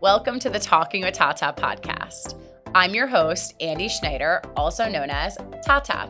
Welcome to the Talking with Tata podcast. I'm your host, Andy Schneider, also known as Tata.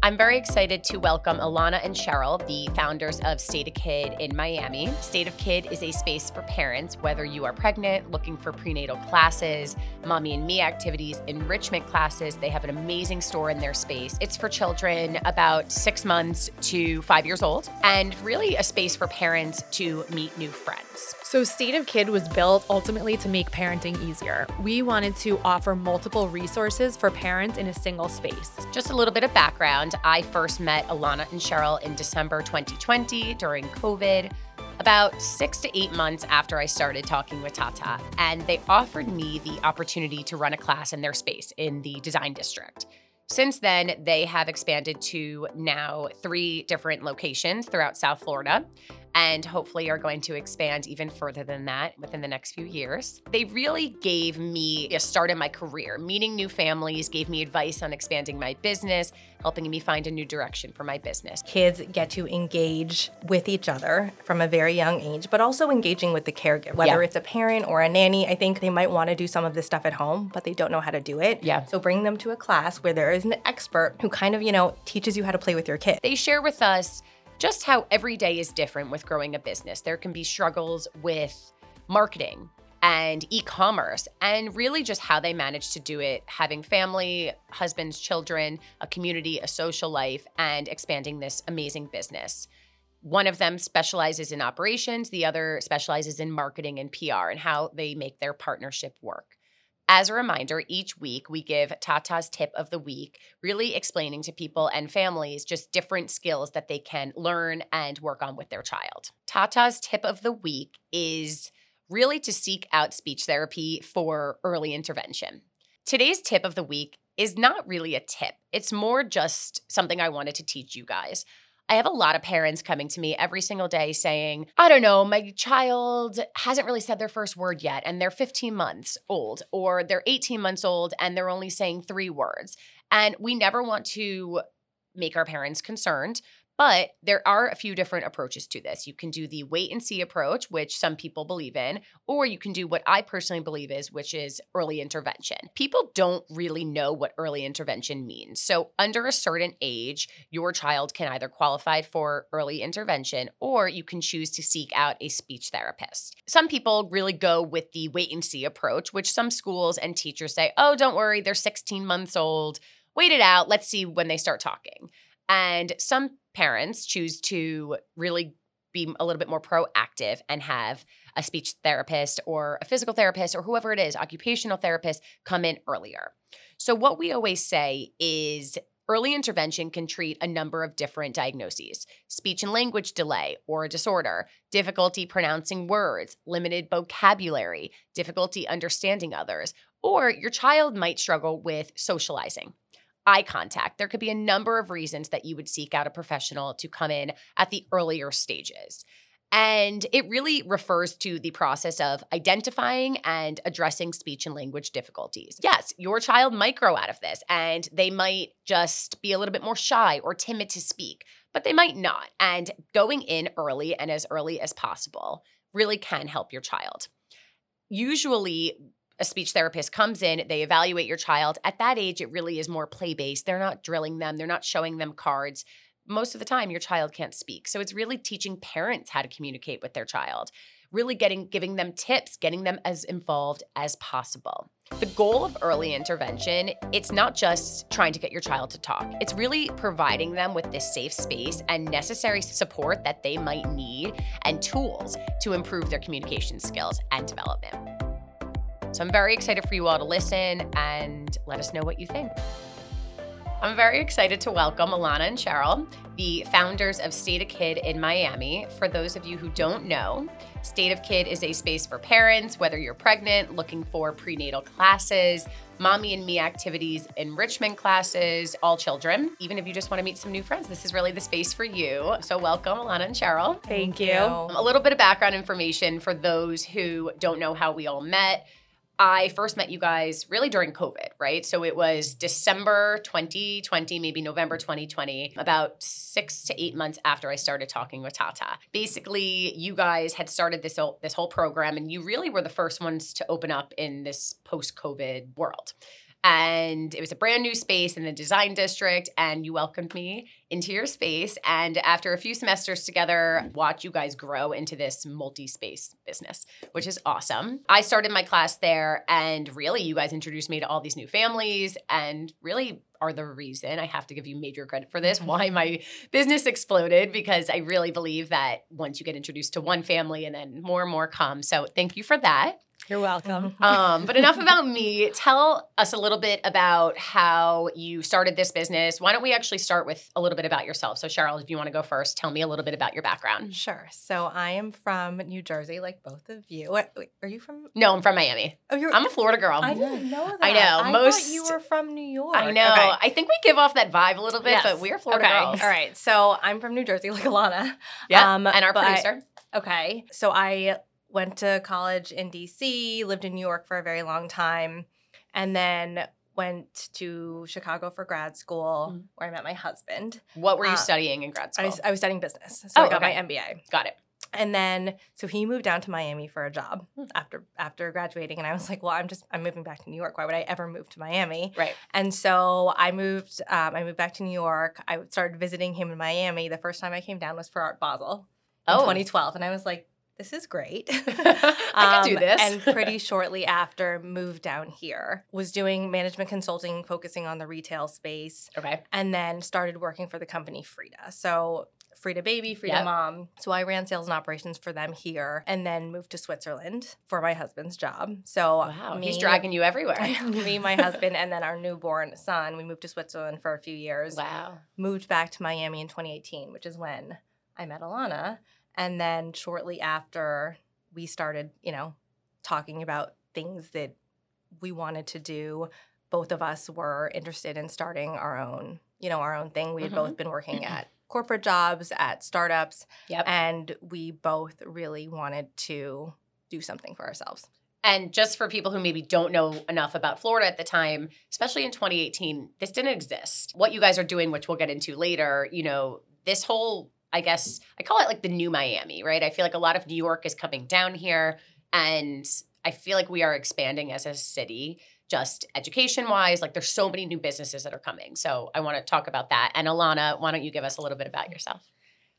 I'm very excited to welcome Alana and Cheryl, the founders of State of Kid in Miami. State of Kid is a space for parents, whether you are pregnant, looking for prenatal classes, mommy and me activities, enrichment classes. They have an amazing store in their space. It's for children about six months to five years old, and really a space for parents to meet new friends. So, State of Kid was built ultimately to make parenting easier. We wanted to offer multiple resources for parents in a single space. Just a little bit of background I first met Alana and Cheryl in December 2020 during COVID, about six to eight months after I started talking with Tata. And they offered me the opportunity to run a class in their space in the design district. Since then, they have expanded to now three different locations throughout South Florida and hopefully are going to expand even further than that within the next few years. They really gave me a start in my career. Meeting new families gave me advice on expanding my business, helping me find a new direction for my business. Kids get to engage with each other from a very young age, but also engaging with the caregiver, whether yeah. it's a parent or a nanny. I think they might want to do some of this stuff at home, but they don't know how to do it. Yeah. So bring them to a class where there is an expert who kind of, you know, teaches you how to play with your kid. They share with us just how every day is different with growing a business. There can be struggles with marketing and e commerce, and really just how they manage to do it, having family, husbands, children, a community, a social life, and expanding this amazing business. One of them specializes in operations, the other specializes in marketing and PR and how they make their partnership work. As a reminder, each week we give Tata's tip of the week, really explaining to people and families just different skills that they can learn and work on with their child. Tata's tip of the week is really to seek out speech therapy for early intervention. Today's tip of the week is not really a tip, it's more just something I wanted to teach you guys. I have a lot of parents coming to me every single day saying, I don't know, my child hasn't really said their first word yet, and they're 15 months old, or they're 18 months old and they're only saying three words. And we never want to make our parents concerned, but there are a few different approaches to this. You can do the wait and see approach, which some people believe in, or you can do what I personally believe is, which is early intervention. People don't really know what early intervention means. So, under a certain age, your child can either qualify for early intervention or you can choose to seek out a speech therapist. Some people really go with the wait and see approach, which some schools and teachers say, oh, don't worry, they're 16 months old. Wait it out. Let's see when they start talking. And some parents choose to really be a little bit more proactive and have a speech therapist or a physical therapist or whoever it is, occupational therapist, come in earlier. So, what we always say is early intervention can treat a number of different diagnoses speech and language delay or disorder, difficulty pronouncing words, limited vocabulary, difficulty understanding others, or your child might struggle with socializing eye contact. There could be a number of reasons that you would seek out a professional to come in at the earlier stages. And it really refers to the process of identifying and addressing speech and language difficulties. Yes, your child might grow out of this and they might just be a little bit more shy or timid to speak, but they might not. And going in early and as early as possible really can help your child. Usually, a speech therapist comes in, they evaluate your child. At that age, it really is more play based. They're not drilling them, they're not showing them cards. Most of the time, your child can't speak. So it's really teaching parents how to communicate with their child, really getting giving them tips, getting them as involved as possible. The goal of early intervention, it's not just trying to get your child to talk. It's really providing them with this safe space and necessary support that they might need and tools to improve their communication skills and development. So I'm very excited for you all to listen and let us know what you think. I'm very excited to welcome Alana and Cheryl, the founders of State of Kid in Miami. For those of you who don't know, State of Kid is a space for parents, whether you're pregnant, looking for prenatal classes, mommy and me activities, enrichment classes, all children. Even if you just want to meet some new friends, this is really the space for you. So, welcome, Alana and Cheryl. Thank you. A little bit of background information for those who don't know how we all met. I first met you guys really during COVID, right? So it was December 2020, maybe November 2020, about six to eight months after I started talking with Tata. Basically, you guys had started this whole, this whole program, and you really were the first ones to open up in this post COVID world and it was a brand new space in the design district and you welcomed me into your space and after a few semesters together watch you guys grow into this multi-space business which is awesome i started my class there and really you guys introduced me to all these new families and really are the reason I have to give you major credit for this, mm-hmm. why my business exploded, because I really believe that once you get introduced to one family and then more and more come. So thank you for that. You're welcome. um, but enough about me. Tell us a little bit about how you started this business. Why don't we actually start with a little bit about yourself? So, Cheryl, if you want to go first, tell me a little bit about your background. Sure. So, I am from New Jersey, like both of you. What, wait, are you from? No, I'm from Miami. Oh, you're. I'm a Florida girl. I didn't know that. I know. I Most thought you were from New York. I know. Okay. I think we give off that vibe a little bit, Yes. but we're Florida okay. girls. All right. So I'm from New Jersey, like Alana. Yeah. Um, and our but- producer. Okay. So I went to college in DC, lived in New York for a very long time, and then went to Chicago for grad school Mhm. where I met my husband. What were you uh, studying in grad I school? was, I was studying business. So Oh, I got okay. my MBA. Got it. And then so he moved down to Miami for a job Hmm. after after graduating and I was like, well, I'm just I'm moving back to New York. Why would I ever move to Miami? Right. And so I moved um, I moved back to New York. I started visiting him in Miami. The first time I came down was for Art Basel in Oh. 2012 and I was like, this is great. I can do Um, this. and pretty shortly after moved down here. Was doing management consulting focusing on the retail space okay. and then started working for the company Frida. So Frida Baby, Frida Yep. Mom. So I ran sales and operations for them here and then moved to Switzerland for my husband's job. So Wow. me, He's dragging you everywhere. me, my husband, and then our newborn son, we moved to Switzerland for a few years. wow. Moved back to Miami in 2018, which is when I met Alana. And then shortly after, we started, you know, talking about things that we wanted to do. Both of us were interested in starting our own, you know, our own thing. We had Mhm. both been working at corporate jobs, at startups, Yep. and we both really wanted to do something for ourselves. And just for people who maybe don't know enough about Florida at the time, especially in 2018, this didn't exist. What you guys are doing, which we'll get into later, you know, this whole, I guess, I call it like the new Miami, right? I feel like a lot of New York is coming down here. And I feel like we are expanding as a city, just education wise. Like there's so many new businesses that are coming. So I want to talk about that. And Alana, why don't you give us a little bit about yourself?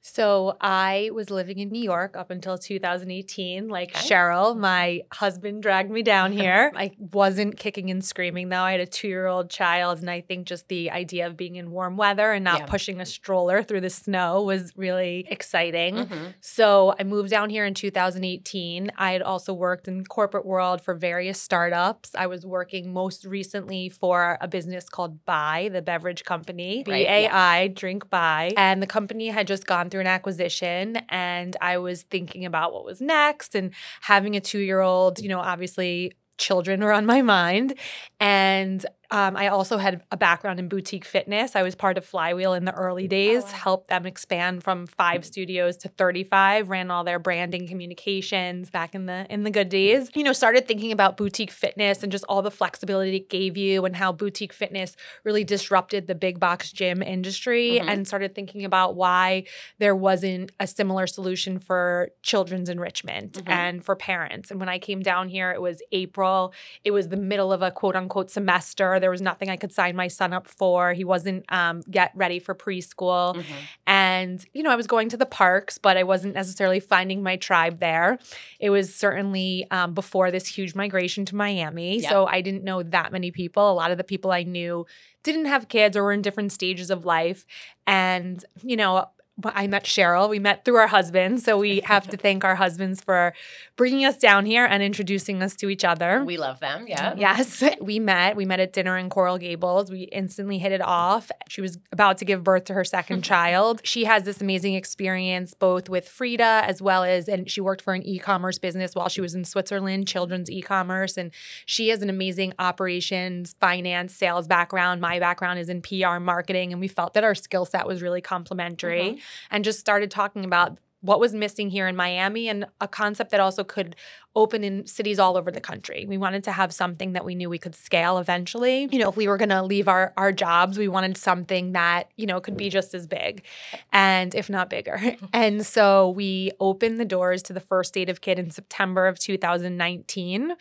So I was living in New York up until 2018. Like Okay. Cheryl, my husband dragged me down here. I wasn't kicking and screaming though. I had a two year old child, and I think just the idea of being in warm weather and not Yeah. pushing a stroller through the snow was really exciting. Mhm. So I moved down here in 2018. I had also worked in corporate world for various startups. I was working most recently for a business called Bai, the beverage company, B A. I, Drink Bai, and the company had just gone through an acquisition, and I was thinking about what was next and having a two year old. You know, obviously. Children were on my mind. And um, I also had a background in boutique fitness. I was part of Flywheel in the early days, wow. helped them expand from five studios to 35, ran all their branding communications back in the in the good days. You know, started thinking about boutique fitness and just all the flexibility it gave you and how boutique fitness really disrupted the big box gym industry Mhm. and started thinking about why there wasn't a similar solution for children's enrichment Mhm. and for parents. And when I came down here, it was April. It was the middle of a quote unquote semester. There was nothing I could sign my son up for. He wasn't um, yet ready for preschool. Mhm. And, you know, I was going to the parks, but I wasn't necessarily finding my tribe there. It was certainly um, before this huge migration to Miami. Yep. So I didn't know that many people. A lot of the people I knew didn't have kids or were in different stages of life. And, you know, I met Cheryl. We met through our husbands. So we have to thank our husbands for bringing us down here and introducing us to each other. We love them. Yeah. Mm-hmm. Yes, we met. We met at dinner in Coral Gables. We instantly hit it off. She was about to give birth to her second child. She has this amazing experience both with Frida as well as, and she worked for an e commerce business while she was in Switzerland, children's e commerce. And she has an amazing operations, finance, sales background. My background is in PR marketing. And we felt that our skill set was really mm-hmm. complementary and just started talking about what was missing here in Miami and a concept that also could open in cities all over the country. We wanted to have something that we knew we could scale eventually. You know, if we were going to leave our our jobs, we wanted something that, you know, could be just as big and if not bigger. and so we opened the doors to the first State of Kid in September of 2019,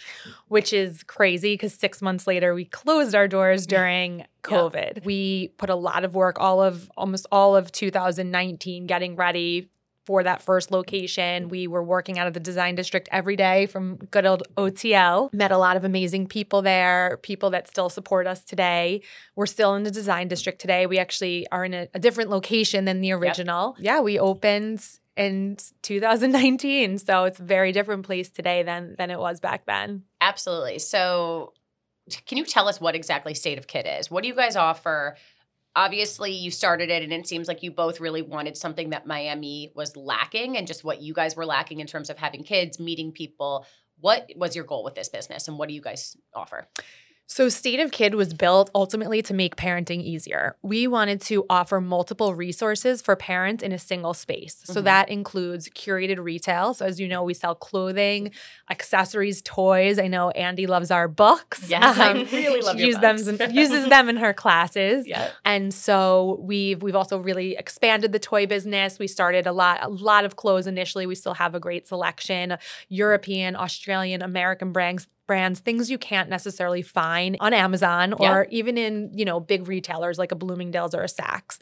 which is crazy because 6 months later we closed our doors during COVID. Yeah. We put a lot of work all of almost all of 2019 getting ready for that first location. We were working out of the design district every day from good old OTL. Met a lot of amazing people there, people that still support us today. We're still in the design district today. We actually are in a, a different location than the original. Yep. Yeah, we opened in 2019. So it's a very different place today than than it was back then. Absolutely. So can you tell us what exactly State of Kid is? What do you guys offer? Obviously you started it and it seems like you both really wanted something that Miami was lacking and just what you guys were lacking in terms of having kids, meeting people. What was your goal with this business and what do you guys offer? So, State of Kid was built ultimately to make parenting easier. We wanted to offer multiple resources for parents in a single space. So, mm-hmm. that includes curated retail. So, as you know, we sell clothing, accessories, toys. I know Andy loves our books. Yes, um, I really love use them, uses them in her classes. Yeah. And so we've we've also really expanded the toy business. We started a lot a lot of clothes initially. We still have a great selection, European, Australian, American brands brands, things you can't necessarily find on Amazon or even in, you know, big retailers like a Bloomingdale's or a Saks.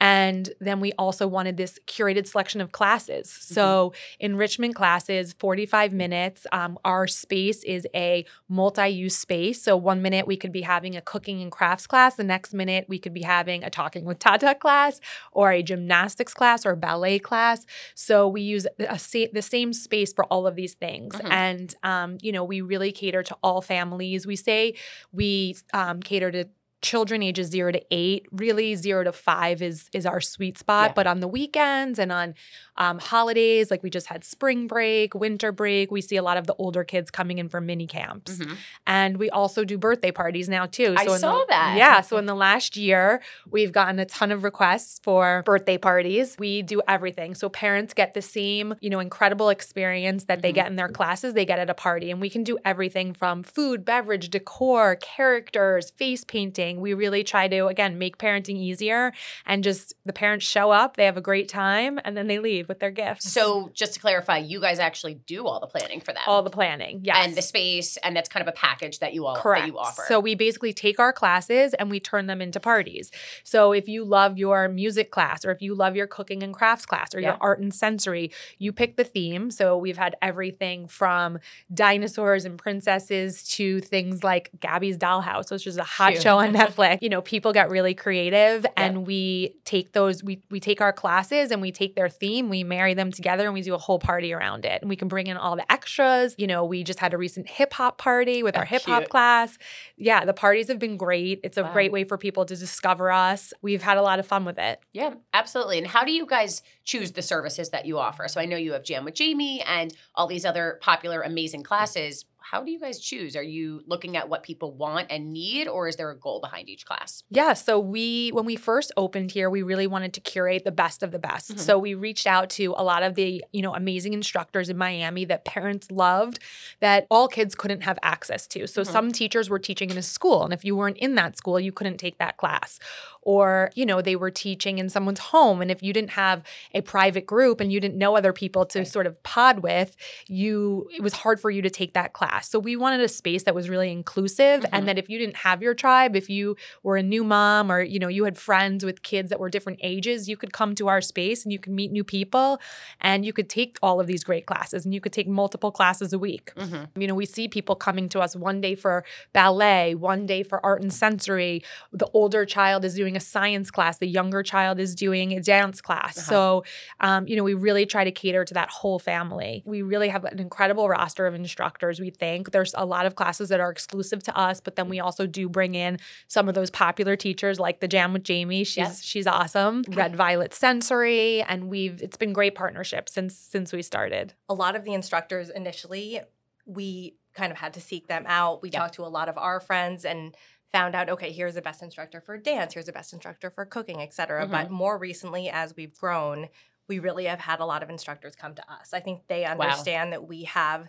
And then we also wanted this curated selection of classes. Mm-hmm. So enrichment classes, 45 minutes. Um, our space is a multi-use space. So one minute we could be having a cooking and crafts class. The next minute we could be having a talking with Tata class or a gymnastics class or ballet class. So we use a, the same space for all of these things. Mm-hmm. And, um, you know, we really cater cater to all families. We say we um, cater to children ages zero to eight really zero to five is is our sweet spot. Yeah. but on the weekends and on um, holidays like we just had spring break winter break we see a lot of the older kids coming in for mini camps. Mm-hmm. and we also do birthday parties now too. So i saw the, that. Yeah so in the last year we've gotten a ton of requests for birthday parties. We do everything. So parents get the same you know incredible experience that mm-hmm. they get in their classes. They get at a party and we can do everything from food beverage decor characters face painting we really try to again make parenting easier and just the parents show up they have a great time and then they leave with their gifts. So just to clarify, you guys actually do all the planning for them. All the planning, yes. And the space, and that's kind of a package that you all Correct. that you offer. So we basically take our classes and we turn them into parties. So if you love your music class, or if you love your cooking and crafts class, or yeah. your art and sensory, you pick the theme. So we've had everything from dinosaurs and princesses to things like Gabby's Dollhouse, which is a hot Cute. show on Netflix. you know, people get really creative, and we take those. We we take our classes and we take their theme. We we marry them together and we do a whole party around it. And we can bring in all the extras. You know, we just had a recent hip hop party with our hip hop class. Yeah, the parties have been great. It's a wow. great way for people to discover us. We've had a lot of fun with it. Yeah, absolutely. And how do you guys choose the services that you offer? So I know you have Jam with Jamie and all these other popular, amazing classes how do you guys choose? Are you looking at what people want and need, or is there a goal behind each class? Yeah. So we, when we first opened here, we really wanted to curate the best of the best. Mm-hmm. So we reached out to a lot of the, you know, amazing instructors in Miami that parents loved that all kids couldn't have access to. So mm-hmm. some teachers were teaching in a school, and if you weren't in that school, you couldn't take that class. Or, you know, they were teaching in someone's home, and if you didn't have a private group and you didn't know other people to right. sort of pod with, you it was hard for you to take that class. So we wanted a space that was really inclusive mm-hmm. and that if you didn't have your tribe, if you were a new mom or you know, you had friends with kids that were different ages, you could come to our space and you could meet new people and you could take all of these great classes and you could take multiple classes a week. Mm-hmm. You know, we see people coming to us one day for ballet, one day for art and sensory. The older child is doing a science class, the younger child is doing a dance class. Uh-huh. So, um, you know, we really try to cater to that whole family. We really have an incredible roster of instructors, we think. There's a lot of classes that are exclusive to us, but then we also do bring in some of those popular teachers like the Jam with Jamie. She's yes. she's awesome. Red Violet Sensory, and we've it's been great partnership since since we started. A lot of the instructors initially, we kind of had to seek them out. We yep. talked to a lot of our friends and found out okay here's the best instructor for dance here's the best instructor for cooking etc mm-hmm. but more recently as we've grown we really have had a lot of instructors come to us. I think they understand that we have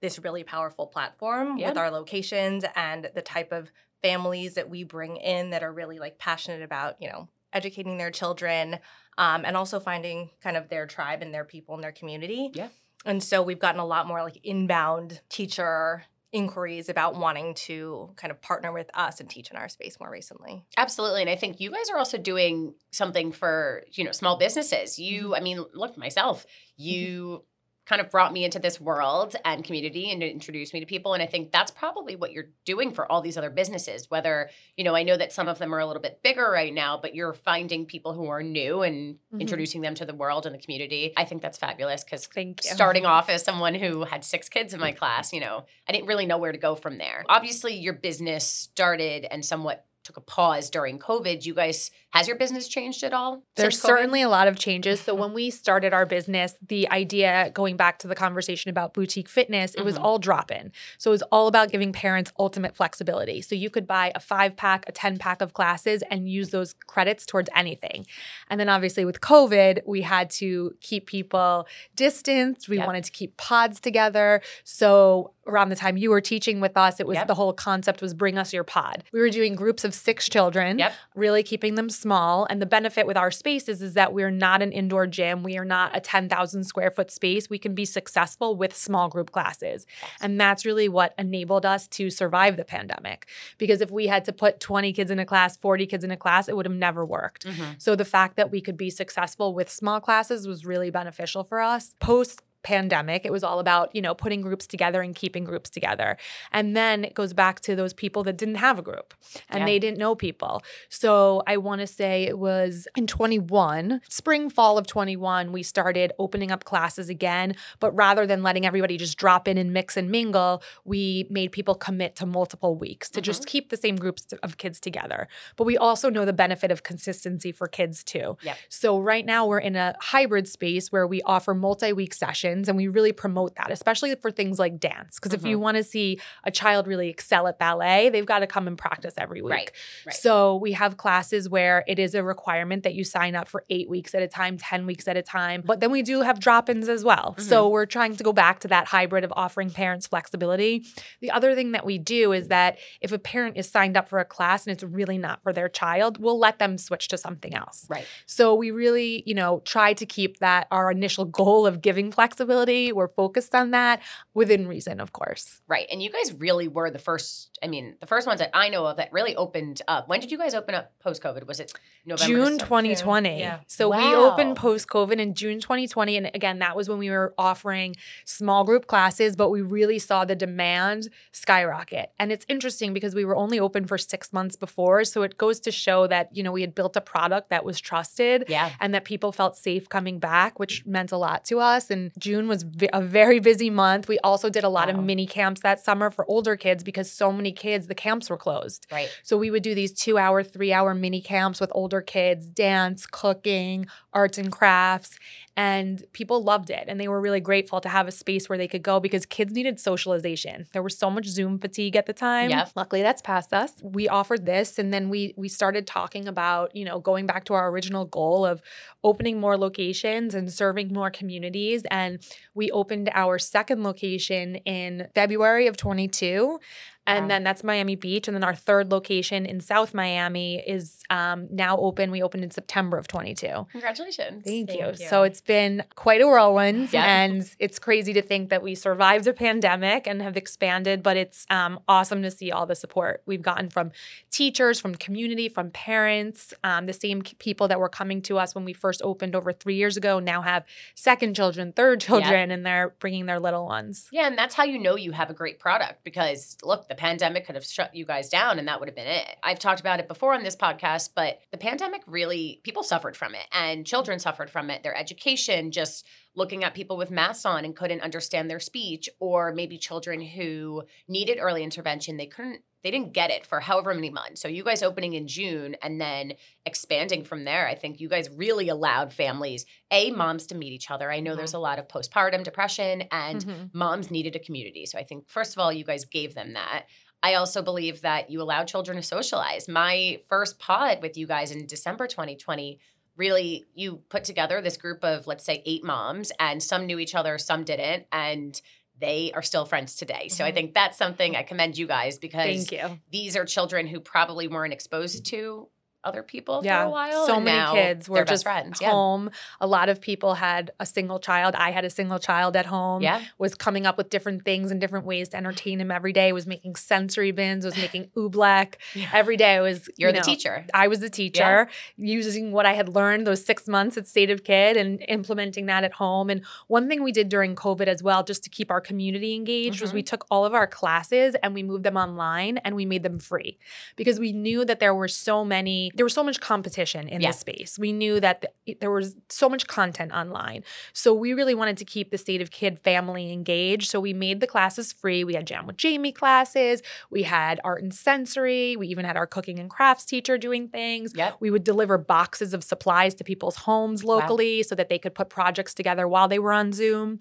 this really powerful platform Yeah. with our locations and the type of families that we bring in that are really like passionate about, you know, educating their children um, and also finding kind of their tribe and their people in their community. Yeah. And so we've gotten a lot more like inbound teacher inquiries about wanting to kind of partner with us and teach in our space more recently. Absolutely. And I think you guys are also doing something for, you know, small businesses. You, mm-hmm. I mean, look, myself, mm-hmm. you kind of brought me into this world and community and introduced me to people. And I think that's probably what you're doing for all these other businesses. Whether, you know, I know that some of them are a little bit bigger right now, but you're finding people who are new and Mhm. introducing them to the world and the community. I think that's fabulous because starting off as someone who had six kids in my class, you know, I didn't really know where to go from there. Obviously, your business started and somewhat took a pause during COVID. You guys, has your business changed at all? There's certainly a lot of changes. So when we started our business, the idea going back to the conversation about boutique fitness, it was Mhm. all drop in. So it was all about giving parents ultimate flexibility. So you could buy a 5 pack, a 10 pack of classes and use those credits towards anything. And then obviously with COVID, we had to keep people distanced. We Yep. wanted to keep pods together. So around the time you were teaching with us, it was Yep. the whole concept was bring us your pod. We were doing groups of 6 children Yep. really keeping them small. And the benefit with our spaces is that we're not an indoor gym. We are not a 10,000 square foot space. We can be successful with small group classes. And that's really what enabled us to survive the pandemic. Because if we had to put 20 kids in a class, 40 kids in a class, it would have never worked. Mhm. So the fact that we could be successful with small classes was really beneficial for us. Post pandemic it was all about you know putting groups together and keeping groups together. And then it goes back to those people that didn't have a group and Yeah. they didn't know people. So i want to say it was in 21 spring fall of 21 we started opening up classes again. But rather than letting everybody just drop in and mix and mingle we made people commit to multiple weeks to just mm-hmm. keep the same groups of kids together. But we also know the benefit of consistency for kids too. Yep. so right now we're in a hybrid space where we offer multi-week sessions and we really promote that, especially for things like dance. Because if you mm-hmm. want to see a child really excel at ballet, they've got to come and practice every week. Right, right. So we have classes where it is a requirement that you sign up for eight weeks at a time, 10 weeks at a time. But then we do have drop-ins as well. So mm-hmm. we're trying to go back to that hybrid of offering parents flexibility. The other thing that we do is that if a parent is signed up for a class and it's really not for their child, we'll let them switch to something else. Right. So we really, you know, try to keep that our initial goal of giving flexibility. We're focused on that within reason, of course. Right. And you guys really were the first, I mean, the first ones that I know of that really opened up. When did you guys open up post COVID? Was it November? June 2020. Yeah. So we opened post COVID in June 2020. And again, that was when we were offering small group classes, but we really saw the demand skyrocket. And it's interesting because we were only open for six months before. So it goes to show that, you know, we had built a product that was trusted. Yeah. and that people felt safe coming back, which meant a lot to us. And June was a very busy month. We also did a lot Wow. of mini camps that summer for older kids because so many kids, the camps were closed. Right. So we would do these two hour, three hour mini camps with older kids, dance, cooking, arts and crafts. And people loved it. And they were really grateful to have a space where they could go because kids needed socialization. There was so much Zoom fatigue at the time. Yep. Luckily that's past us. We offered this and then we we started talking about, you know, going back to our original goal of opening more locations and serving more communities. And we opened our second location in February of 22. And Wow. then that's Miami Beach. And then our third location in South Miami is um, now open. We opened in September of 22. Congratulations. Thank, you. Thank you. So it's been quite a whirlwind, Yeah. and it's crazy to think that we survived a pandemic and have expanded. But it's um, awesome to see all the support we've gotten from teachers, from community, from parents. Um, the same people that were coming to us when we first opened over three years ago now have second children, third children, and they're bringing their little ones. Yeah, and that's how you know you have a great product because look, the pandemic could have shut you guys down and that would have been it. I've talked about it before on this podcast, but the pandemic really people suffered from it and children suffered from it. Their education just looking at people with masks on and couldn't understand their speech or maybe children who needed early intervention, they couldn't they didn't get it for however many months. So you guys opening in June and then expanding from there, I think you guys really allowed families, a moms to meet each other. I know there's a lot of postpartum depression and Mhm. moms needed a community. So I think, first of all, you guys gave them that. I also believe that you allow children to socialize. My first pod with you guys in December 2020 really you put together this group of let's say eight moms and some knew each other some didn't and they are still friends today so i Mhm. think that's something i commend you guys because Thank you. these are children who probably weren't exposed to other people Yeah, for a while so many kids were just friends yeah home. A lot of people had a single child. I had a single child at home. yeah Was coming up with different things and different ways to entertain him every day. Was making sensory bins. Was making oobleck every day. I was you're you the know, teacher I was the teacher using what I had learned those six months at State of Kid and implementing that at home. And one thing we did during COVID as well, just to keep our community engaged, was Mhm. we took all of our classes and we moved them online and we made them free because we knew that there were so many, there was so much competition in Yeah. the space. We knew that th- there was so much content online. So we really wanted to keep the State of Kid family engaged. So we made the classes free. We had Jam with Jamie classes, we had art and sensory, we even had our cooking and crafts teacher doing things. yep We would deliver boxes of supplies to people's homes locally so that they could put projects together while they were on Zoom.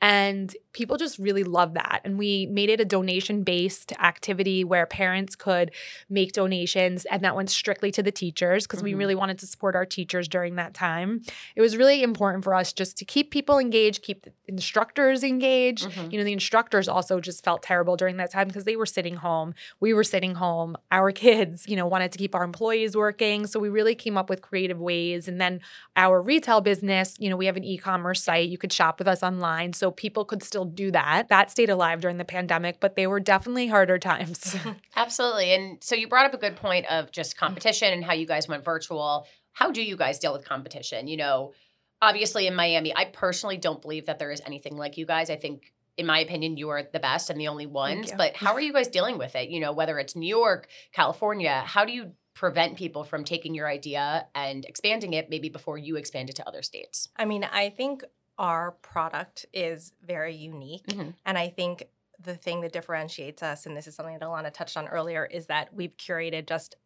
And people just really loved that. And we made it a donation based activity where parents could make donations, and that went strictly to the teachers because we Mhm. really wanted to support our teachers during that time. It was really important for us just to keep people engaged, keep the instructors engaged. Mhm. You know, the instructors also just felt terrible during that time because they were sitting home. We were sitting home. Our kids, you know, wanted to keep our employees working. So we really came up with creative ways. And then our retail business, you know, we have an e commerce site. You could shop with us online. So people could still do that. That stayed alive during the pandemic, but they were definitely harder times. Absolutely. And so you brought up a good point of just competition and how you guys went virtual. How do you guys deal with competition? You know, obviously in Miami, I personally don't believe that there is anything like you guys. I think in my opinion, you are the best and the only ones. But how are you guys dealing with it? You know, whether it's New York, California, how do you prevent people from taking your idea and expanding it maybe before you expand it to other states? I mean, I think our product is very unique. Mhm. And I think the thing that differentiates us, and this is something that Alana touched on earlier, is that we've curated just,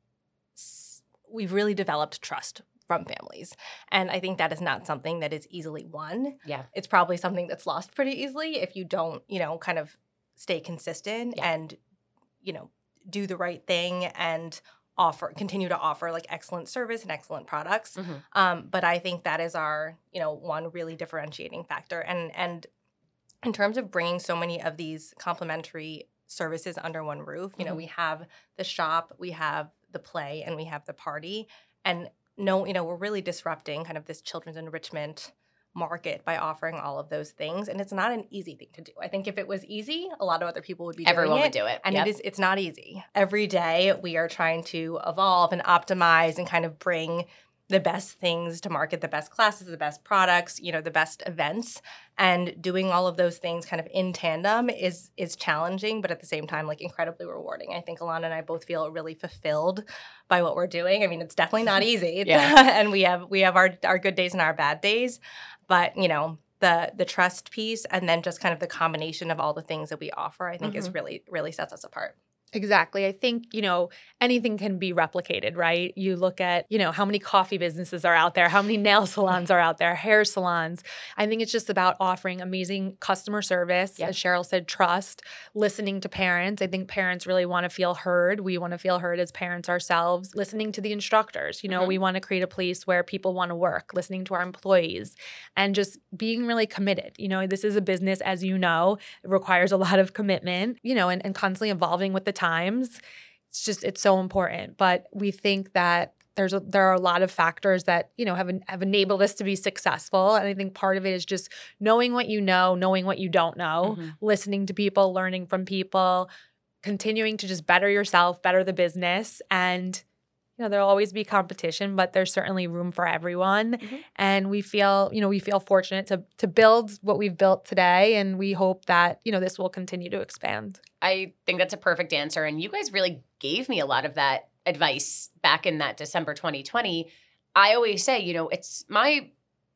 we've really developed trust from families. And I think that is not something that is easily won. Yeah. It's probably something that's lost pretty easily if you don't, you know, kind of stay consistent Yeah. and, you know, do the right thing and offer continue to offer like excellent service and excellent products Mhm. um, but I think that is our, you know, one really differentiating factor. And and in terms of bringing so many of these complementary services under one roof, you know, Mhm. we have the shop, we have the play, and we have the party. And no, you know, we're really disrupting kind of this children's enrichment market by offering all of those things. And it's not an easy thing to do. I think if it was easy, a lot of other people would be Everyone doing would it. do it. And Yep. it is it's not easy. Every day we are trying to evolve and optimize and kind of bring the best things to market, the best classes, the best products, you know, the best events. And doing all of those things kind of in tandem is is challenging, but at the same time like incredibly rewarding. I think Alana and I both feel really fulfilled by what we're doing. I mean, it's definitely not easy. Yeah. and we have we have our our good days and our bad days, but you know, the the trust piece and then just kind of the combination of all the things that we offer, I think is mm-hmm. really really sets us apart. Exactly. I think, you know, anything can be replicated, right? You look at, you know, how many coffee businesses are out there, how many nail salons are out there, hair salons. I think it's just about offering amazing customer service, as Cheryl said, trust, listening to parents. I think parents really want to feel heard. We want to feel heard as parents ourselves, listening to the instructors. You know, Mhm. we want to create a place where people want to work, listening to our employees, and just being really committed. You know, this is a business, as you know, it requires a lot of commitment, you know, and, and constantly evolving with the times. It's just it's so important. But we think that there's a, there are a lot of factors that you know have have enabled us to be successful, and I think part of it is just knowing what you know, knowing what you don't know, Mhm. listening to people, learning from people, continuing to just better yourself, better the business, and you know there'll always be competition, but there's certainly room for everyone. Mhm. And we feel you know we feel fortunate to to build what we've built today, and we hope that you know this will continue to expand. I think that's a perfect answer. And you guys really gave me a lot of that advice back in that December 2020. I always say, you know, it's my,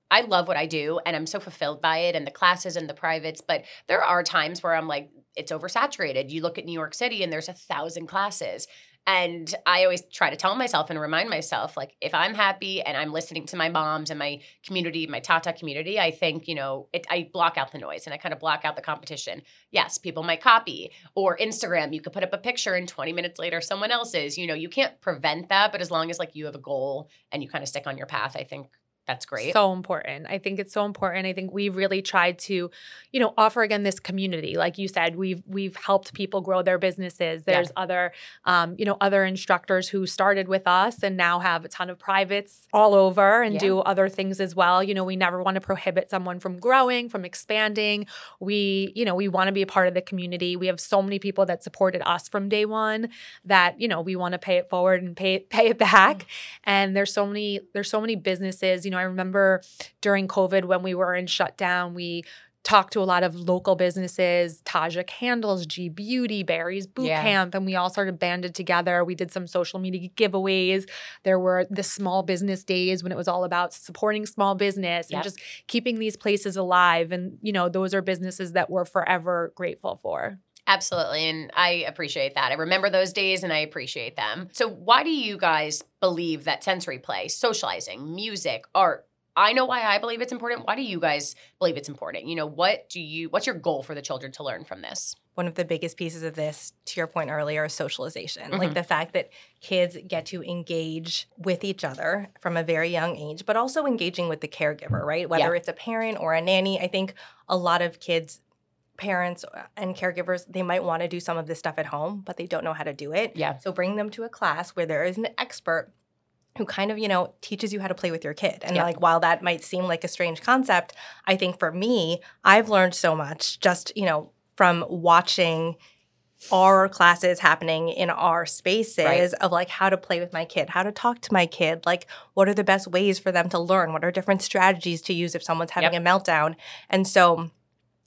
I love what I do and I'm so fulfilled by it and the classes and the privates, but there are times where I'm like, it's oversaturated. You look at New York City and there's a thousand classes. And I always try to tell myself and remind myself, like, if I'm happy and I'm listening to my moms and my community, my Tata community, I think, you know, it, I block out the noise and I kind of block out the competition. Yes, people might copy or Instagram, you could put up a picture and 20 minutes later, someone else's. You know, you can't prevent that, but as long as like you have a goal and you kind of stick on your path, I think that's great. So important. I think it's so important. I think we've really tried to, you know, offer again this community. Like you said, we've we've helped people grow their businesses. There's yeah. other, um, you know, other instructors who started with us and now have a ton of privates all over and yeah. do other things as well. You know, we never want to prohibit someone from growing, from expanding. We, you know, we want to be a part of the community. We have so many people that supported us from day one that you know we want to pay it forward and pay pay it back. Mm-hmm. And there's so many there's so many businesses. You know know, I remember during COVID when we were in shutdown, we talked to a lot of local businesses, Taja Candles, G Beauty, Barry's Boot yeah. Camp, and we all sort of banded together. We did some social media giveaways. There were the small business days when it was all about supporting small business yep. and just keeping these places alive. And, you know, those are businesses that we're forever grateful for. Absolutely. And I appreciate that. I remember those days and I appreciate them. So, why do you guys believe that sensory play, socializing, music, art, I know why I believe it's important. Why do you guys believe it's important? You know, what do you what's your goal for the children to learn from this? One of the biggest pieces of this, to your point earlier, is socialization. Mm-hmm. Like the fact that kids get to engage with each other from a very young age, but also engaging with the caregiver, right? Whether yeah. it's a parent or a nanny. I think a lot of kids parents and caregivers they might want to do some of this stuff at home but they don't know how to do it yeah so bring them to a class where there is an expert who kind of you know teaches you how to play with your kid and like while that might seem like a strange concept i think for me i've learned so much just you know from watching our classes happening in our spaces right. of like how to play with my kid, how to talk to my kid, like what are the best ways for them to learn, what are different strategies to use if someone's having yep. a meltdown. And so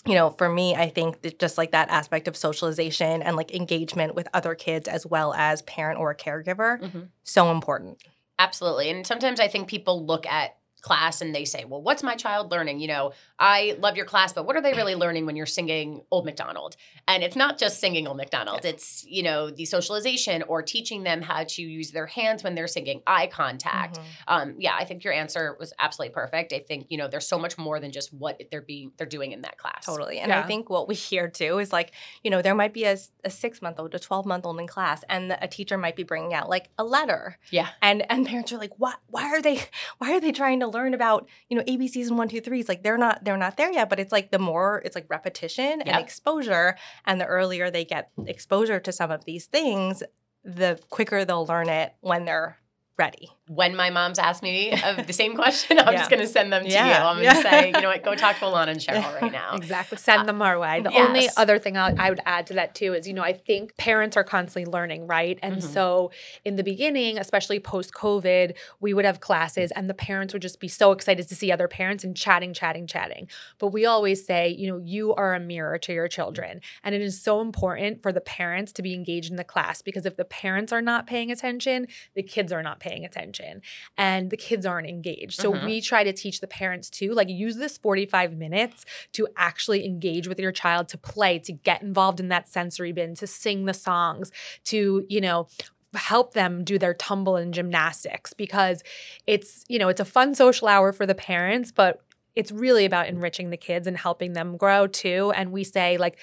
you know, for me, I think that just like that aspect of socialization and like engagement with other kids as well as parent or caregiver, mm-hmm. so important. Absolutely. And sometimes I think people look at class and they say, Well, what's my child learning? You know, I love your class, but what are they really learning when you're singing Old MacDonald? And it's not just singing Old MacDonald, yeah. it's, you know, the socialization or teaching them how to use their hands when they're singing, eye contact. Mm-hmm. Um, yeah, I think your answer was absolutely perfect. I think, you know, there's so much more than just what they're being they're doing in that class. Totally. And yeah. I think what we hear too is like, you know, there might be a, a six month old, a 12 month old in class, and a teacher might be bringing out like a letter. Yeah. And and parents are like, what why are they why are they trying to learn about, you know, ABCs and one, two, threes? Like they're not they're not there yet but it's like the more it's like repetition and exposure and the earlier they get exposure to some of these things the quicker they'll learn it when they're ready when my mom's asked me of the same question, I'm yeah. just going to send them to yeah. you. I'm going to yeah. say, you know what, go talk to Alana and Cheryl right now. exactly. Send uh, them our way. The yes. only other thing I, I, would add to that too is, you know, I think parents are constantly learning, right? And mm-hmm. so in the beginning, especially post COVID, we would have classes and the parents would just be so excited to see other parents and chatting, chatting, chatting. But we always say, you know, you are a mirror to your children. And it is so important for the parents to be engaged in the class because if the parents are not paying attention, the kids are not paying attention attention and the kids aren't engaged. So mm-hmm. we try to teach the parents too, like use this 45 minutes to actually engage with your child, to play, to get involved in that sensory bin, to sing the songs, to, you know, help them do their tumble and gymnastics because it's, you know, it's a fun social hour for the parents, but it's really about enriching the kids and helping them grow too. And we say, like,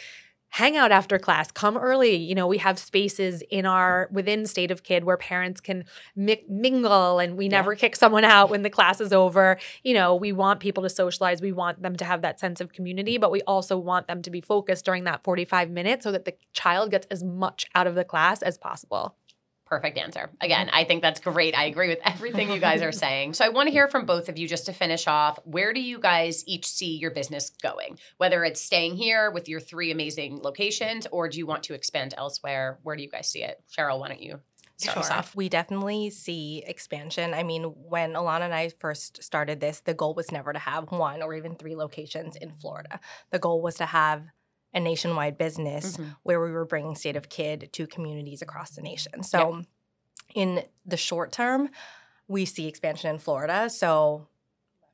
hang out after class come early. You know we have spaces in our within state of kid where parents can mi- mingle and we never yeah. kick someone out when the class is over. You know we want people to socialize. We want them to have that sense of community but we also want them to be focused during that 45 minutes so that the child gets as much out of the class as possible Perfect answer. Again, mm-hmm. I think that's great. I agree with everything you guys are saying. So I want to hear from both of you just to finish off. Where do you guys each see your business going? Whether it's staying here with your three amazing locations or do you want to expand elsewhere? Where do you guys see it? Cheryl, why don't you start sure. off? We definitely see expansion. I mean, when Alana and I first started this, the goal was never to have one or even three locations in Florida. The goal was to have a nationwide business mm-hmm. where we were bringing State of Kid to communities across the nation. So, yep. in the short term, we see expansion in Florida. So,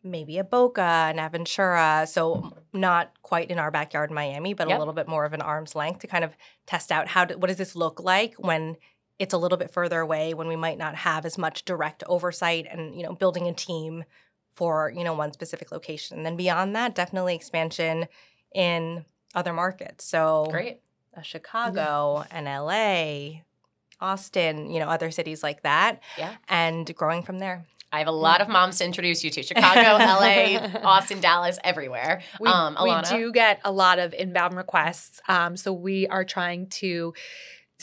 maybe a Boca, an Aventura. So, not quite in our backyard in Miami, but yep. a little bit more of an arm's length to kind of test out how do, what does this look like when it's a little bit further away when we might not have as much direct oversight and you know building a team for you know one specific location and then beyond that definitely expansion in other markets so Great. uh, chicago and la austin you know other cities like that Yeah. and growing from there I have a lot of moms to introduce you to Chicago, LA, Austin, Dallas, everywhere. We, um, we do get a lot of inbound requests. Um, so we are trying to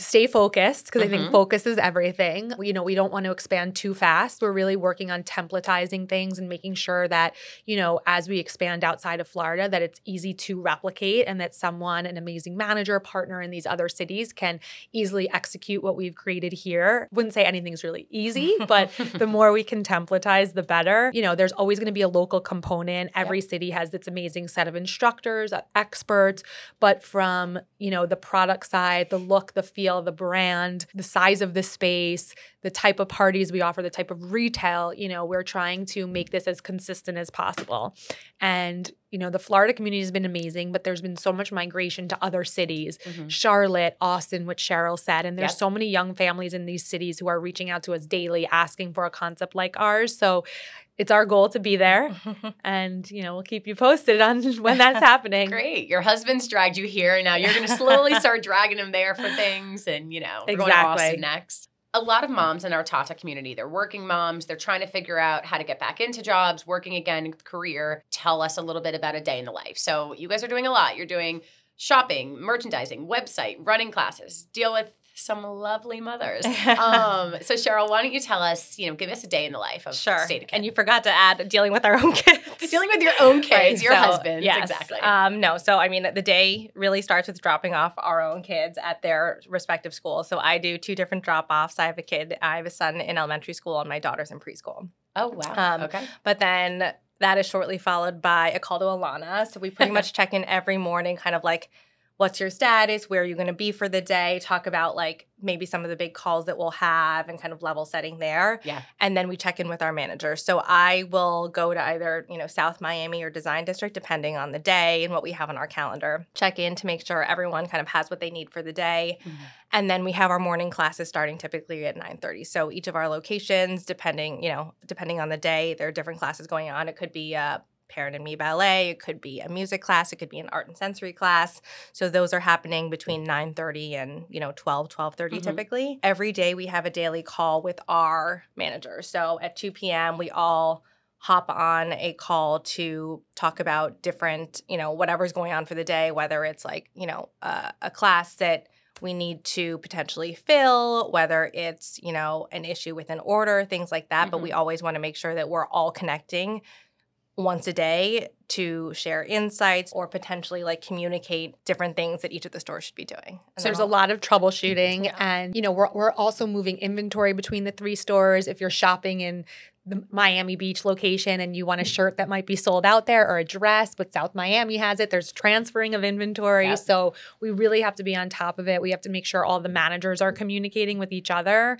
stay focused because I Mhm. think focus is everything. You know, we don't want to expand too fast. We're really working on templatizing things and making sure that, you know, as we expand outside of Florida, that it's easy to replicate and that someone, an amazing manager, partner in these other cities can easily execute what we've created here. Wouldn't say anything's really easy, but the more we can templatize, the better. You know, there's always going to be a local component. Every city has its amazing set of instructors, uh, experts, but from, you know, the product side, the look, the feel, the brand, the size of the space, the type of parties we offer, the type of retail, you know, we're trying to make this as consistent as possible. And, you know, the Florida community has been amazing, but there's been so much migration to other cities. Mhm. Charlotte, Austin, which Cheryl said. And there's Yep. so many young families in these cities who are reaching out to us daily asking for a concept like ours. So it's our goal to be there. And, you know, we'll keep you posted on when that's happening. Great. Your husband's dragged you here, and now you're going to slowly start dragging him there for things. And, you know, we're going to Exactly. Austin next. A lot of hmm. moms in our Tata community, they're working moms. They're trying to figure out how to get back into jobs, working again, career. Tell us a little bit about a day in the life. So, you guys are doing a lot. You're doing shopping, merchandising, website, running classes, deal with some lovely mothers. Um, so, Cheryl, why don't you tell us, you know, give us a day in the life of sure State of and you forgot to add dealing with our own kids dealing with your own kids, Right, your so, husband. yes. Exactly. Um, no, so I mean, the day really starts with dropping off our own kids at their respective schools. So I do two different drop offs. I have a kid, I have a son in elementary school, and my daughter's in preschool. oh, wow. um, okay. But then that is shortly followed by a call to Alana. So we pretty much check in every morning, kind of like, what's your status? Where are you going to be for the day? Talk about like maybe some of the big calls that we'll have and kind of level setting there. Yeah. And then we check in with our manager. So I will go to either, you know, South Miami or Design District, depending on the day and what we have on our calendar. Check in to make sure everyone kind of has what they need for the day. Mhm. And then we have our morning classes starting typically at 9:30. So each of our locations, depending, you know, depending on the day, there are different classes going on. It could be a Parent and Me ballet, it could be a music class, it could be an art and sensory class. So those are happening between 9:30 and, you know, 12, 12:30 Mhm. typically. Every day we have a daily call with our manager. So at 2 p.m. we all hop on a call to talk about different, you know, whatever's going on for the day, whether it's like, you know, uh, a class that we need to potentially fill, whether it's, you know, an issue with an order, things like that. But we always want to make sure that we're all connecting once a day to share insights or potentially like communicate different things that each of the stores should be doing. And So there's a I'll- lot of troubleshooting, Yeah. and you know we're we're also moving inventory between the three stores. If you're shopping in the Miami Beach location and you want a shirt that might be sold out there or a dress, but South Miami has it, there's transferring of inventory. Yep. So we really have to be on top of it. We have to make sure all the managers are communicating with each other,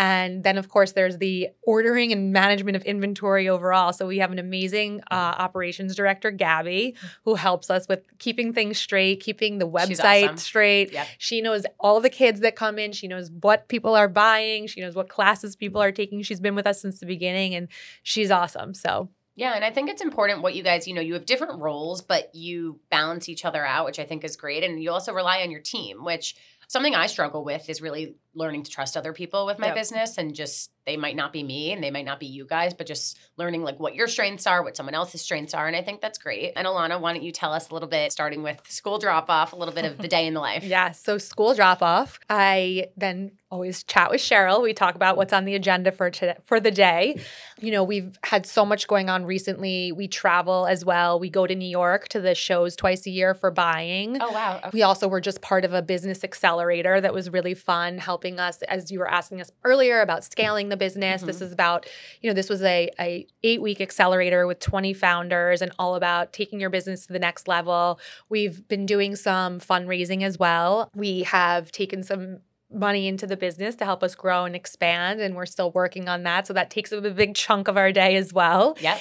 and then of course there's the ordering and management of inventory overall. So we have an amazing uh, operations director, Gabby, who helps us with keeping things straight, keeping the website awesome. straight. Yep. She knows all the kids that come in. She knows what people are buying. She knows what classes people are taking. She's been with us since the beginning and she's awesome. So, Yeah, and I think it's important what you guys, you know, you have different roles, but you balance each other out, which I think is great. And you also rely on your team, which something I struggle with is really learning to trust other people with my Yep. business and just they might not be me and they might not be you guys, but just learning like what your strengths are, what someone else's strengths are. And I think that's great. And Alana, why don't you tell us a little bit, starting with school drop off, a little bit of the day in the life? yeah, so school drop off. I then always chat with Cheryl. We talk about what's on the agenda for today, for the day. You know, we've had so much going on recently. We travel as well. We go to New York to the shows twice a year for buying. Oh, wow. Okay. We also were just part of a business accelerator that was really fun, helping us, as you were asking us earlier about scaling the business. This mm-hmm. is about, you know, this was a, a eight week accelerator with 20 founders and all about taking your business to the next level. We've been doing some fundraising as well. We have taken some money into the business to help us grow and expand and we're still working on that so that takes up a big chunk of our day as well yeah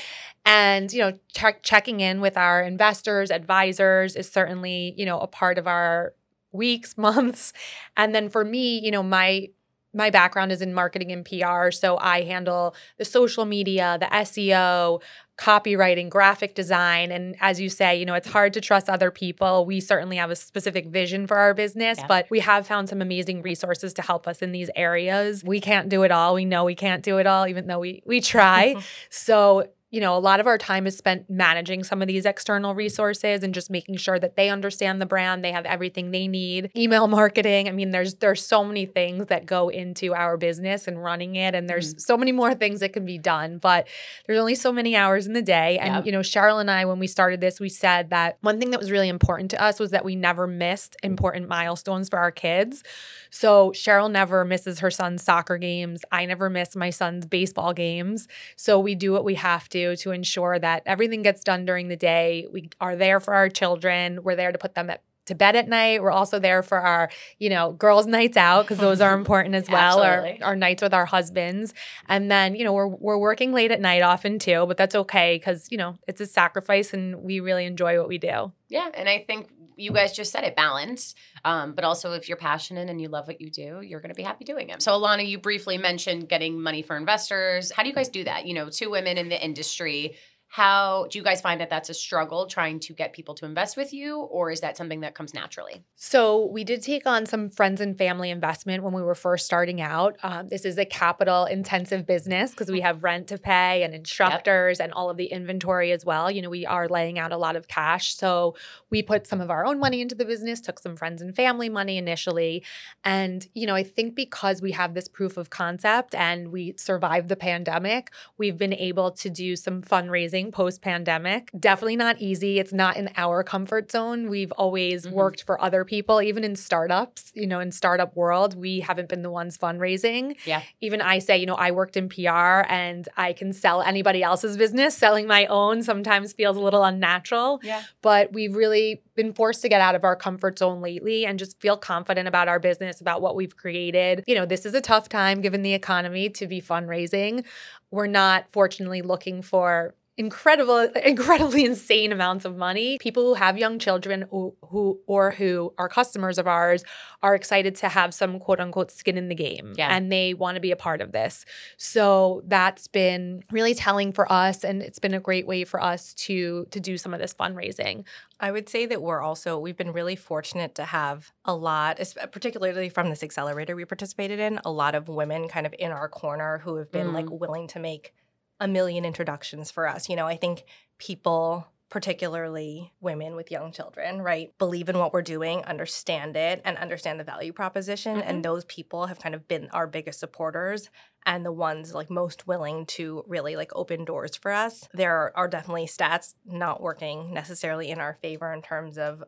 and you know check, checking in with our investors advisors is certainly you know a part of our weeks months and then for me you know my my background is in marketing and PR. So I handle the social media, the SEO, copywriting, graphic design. And as you say, you know, it's hard to trust other people. We certainly have a specific vision for our business, yeah. but we have found some amazing resources to help us in these areas. We can't do it all. We know we can't do it all, even though we we try. so you know, a lot of our time is spent managing some of these external resources and just making sure that they understand the brand, they have everything they need. Email marketing, I mean, there's there's so many things that go into our business and running it and there's mm. so many more things that can be done, but there's only so many hours in the day and yep. you know, Cheryl and I when we started this, we said that one thing that was really important to us was that we never missed important milestones for our kids. So Cheryl never misses her son's soccer games. I never miss my son's baseball games. So we do what we have to to ensure that everything gets done during the day. We are there for our children. We're there to put them at to bed at night. We're also there for our, you know, girls' nights out because those are important as well. Our, our nights with our husbands. And then, you know, we're we're working late at night often too, but that's okay because, you know, it's a sacrifice and we really enjoy what we do. Yeah. And I think you guys just said it balance. Um, but also, if you're passionate and you love what you do, you're going to be happy doing it. So, Alana, you briefly mentioned getting money for investors. How do you guys do that? You know, two women in the industry how do you guys find that that's a struggle trying to get people to invest with you or is that something that comes naturally? So we did take on some friends and family investment when we were first starting out. Um, this is a capital intensive business because we have rent to pay and instructors yep. and all of the inventory as well. You know we are laying out a lot of cash. So we put some of our own money into the business took some friends and family money initially. And you know i think because we have this proof of concept and we survived the pandemic we've been able to do some fundraising post pandemic. Definitely not easy. It's not in our comfort zone. We've always mm-hmm. worked for other people, even in startups, you know, in startup world, we haven't been the ones fundraising. Yeah. Even I say, you know, I worked in PR and I can sell anybody else's business. Selling my own sometimes feels a little unnatural. Yeah. But we've really been forced to get out of our comfort zone lately and just feel confident about our business, about what we've created. You know, this is a tough time given the economy to be fundraising. We're not fortunately looking for incredible, incredibly insane amounts of money. People who have young children who, who or who are customers of ours are excited to have some quote unquote skin in the game yeah. and they want to be a part of this. So that's been really telling for us and it's been a great way for us to to do some of this fundraising. I would say that we're also we've been really fortunate to have a lot particularly from this accelerator we participated in, a lot of women kind of in our corner who have been mm. like willing to make a million introductions for us. You know, I think people particularly women with young children, right, believe in what we're doing, understand it, and understand the value proposition. Mm-hmm. And those people have kind of been our biggest supporters and the ones like most willing to really like open doors for us. There are definitely stats not working necessarily in our favor in terms of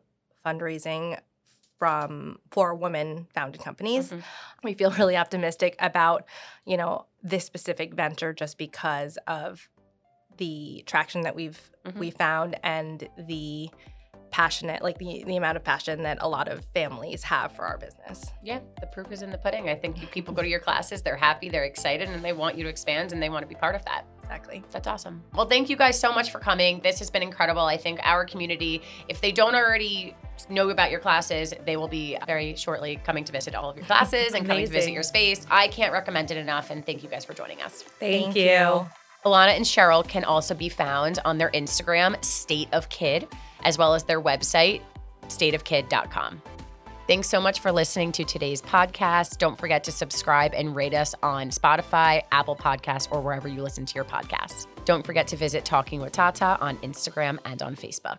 fundraising from for women founded companies. Mm-hmm. We feel really optimistic about, you know, this specific venture just because of the traction that we've mm-hmm. we found and the passionate like the, the amount of passion that a lot of families have for our business yeah the proof is in the pudding i think people go to your classes they're happy they're excited and they want you to expand and they want to be part of that exactly that's awesome well thank you guys so much for coming this has been incredible i think our community if they don't already know about your classes. They will be very shortly coming to visit all of your classes and coming to visit your space. I can't recommend it enough. And thank you guys for joining us. Thank, thank you. you. Alana and Cheryl can also be found on their Instagram, State of Kid, as well as their website, stateofkid.com. Thanks so much for listening to today's podcast. Don't forget to subscribe and rate us on Spotify, Apple Podcasts, or wherever you listen to your podcasts. Don't forget to visit Talking with Tata on Instagram and on Facebook.